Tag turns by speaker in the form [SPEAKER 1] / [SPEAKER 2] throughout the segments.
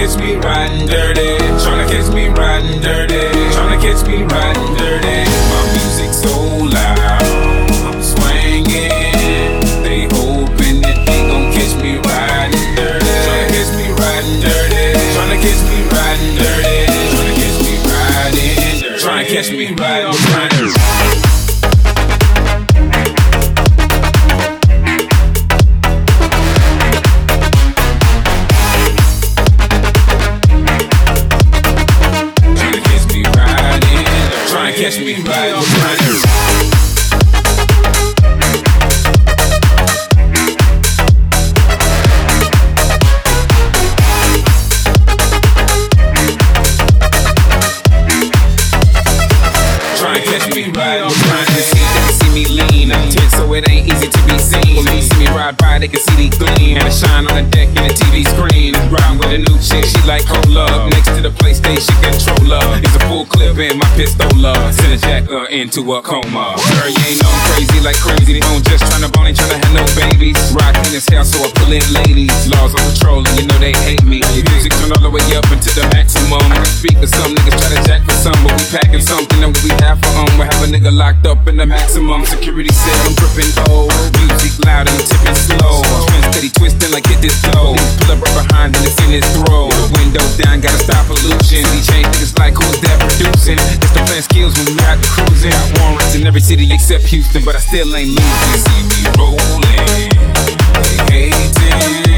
[SPEAKER 1] catch me riding dirty. Tryna catch me riding dirty. Tryna catch me riding dirty. My music so loud. They that they gon' catch me riding dirty. Tryna catch me dirty. Catch me dirty. Catch me dirty. Me see see me lean. I'm so it ain't easy to be seen. When they see me ride by, they can see the gleam. And the shine on the deck and the TV screen. Riding with a new chick, she like hold up. Next to the PlayStation controller. It's a full clip in my pistola. A jacker uh, into a coma. Girl, you ain't no crazy like crazy. I'm just tryna bone, ain't tryna have no babies. Rockin' as hell, so I pull in ladies. Laws on patrol, and you know they hate me. Music turn all the way up into the maximum. I speak to some niggas try to jack for some, but we packing something that we have for um. We have a nigga locked up in the maximum security cell. I'm dripping old. Music loud and tipping slow. Twin steady twisting like get this dough. Pull up right behind and it's in his throat. Window down, gotta stop pollution. These chain niggas like who's that producing? It's the plan skills when we out cruising. Got warrants in every city except Houston, but I still ain't losing. See me rolling, hating,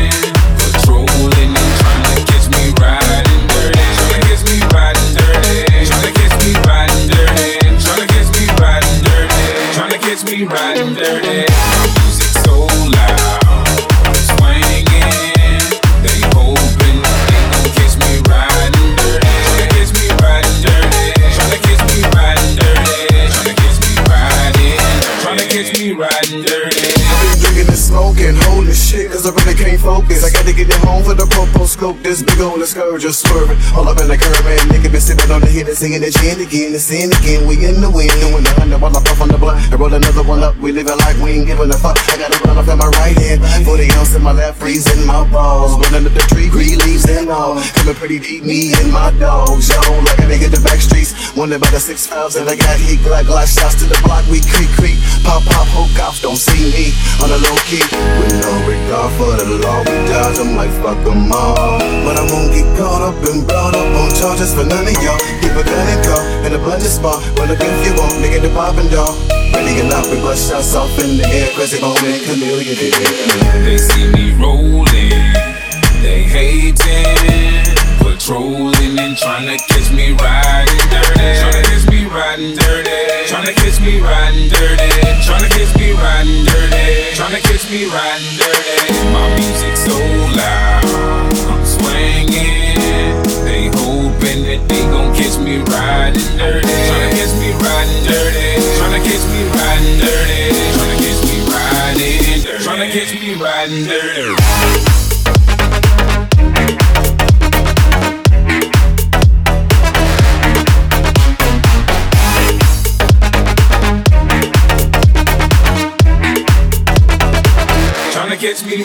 [SPEAKER 2] really can't focus. I got to get it home for the popo scope. This big old scourge just swerving. All up in the curb, man. Nigga been sipping on the hit and singing the gin again and sin again. We in the wind, doing the hundred while I puff on the blunt and roll another one up. We living like we ain't giving a fuck. I got a run off in my right hand, 40 ounce in my left, freezing my balls. Running up the tree, green leaves and all. Coming pretty deep, me and my dogs, yo. Like a nigga the back streets, wondering about the six fives and I got heat, glad glass shots to the block. We creep, creep, pop, pop, hope cops don't see me on the low key. With no regard for the law, we dodge them like fuck them all. But I won't get caught up and brought up on charges for none of y'all. Keep a gun and car and a abundance bar. Run up if you want, nigga, the poppin' dog. We bust shots off in the air. Crazy moment, chameleon.
[SPEAKER 1] They see me rolling, they hating, patrolling and trying to catch me riding dirty. Catch me riding dirty. Catch me.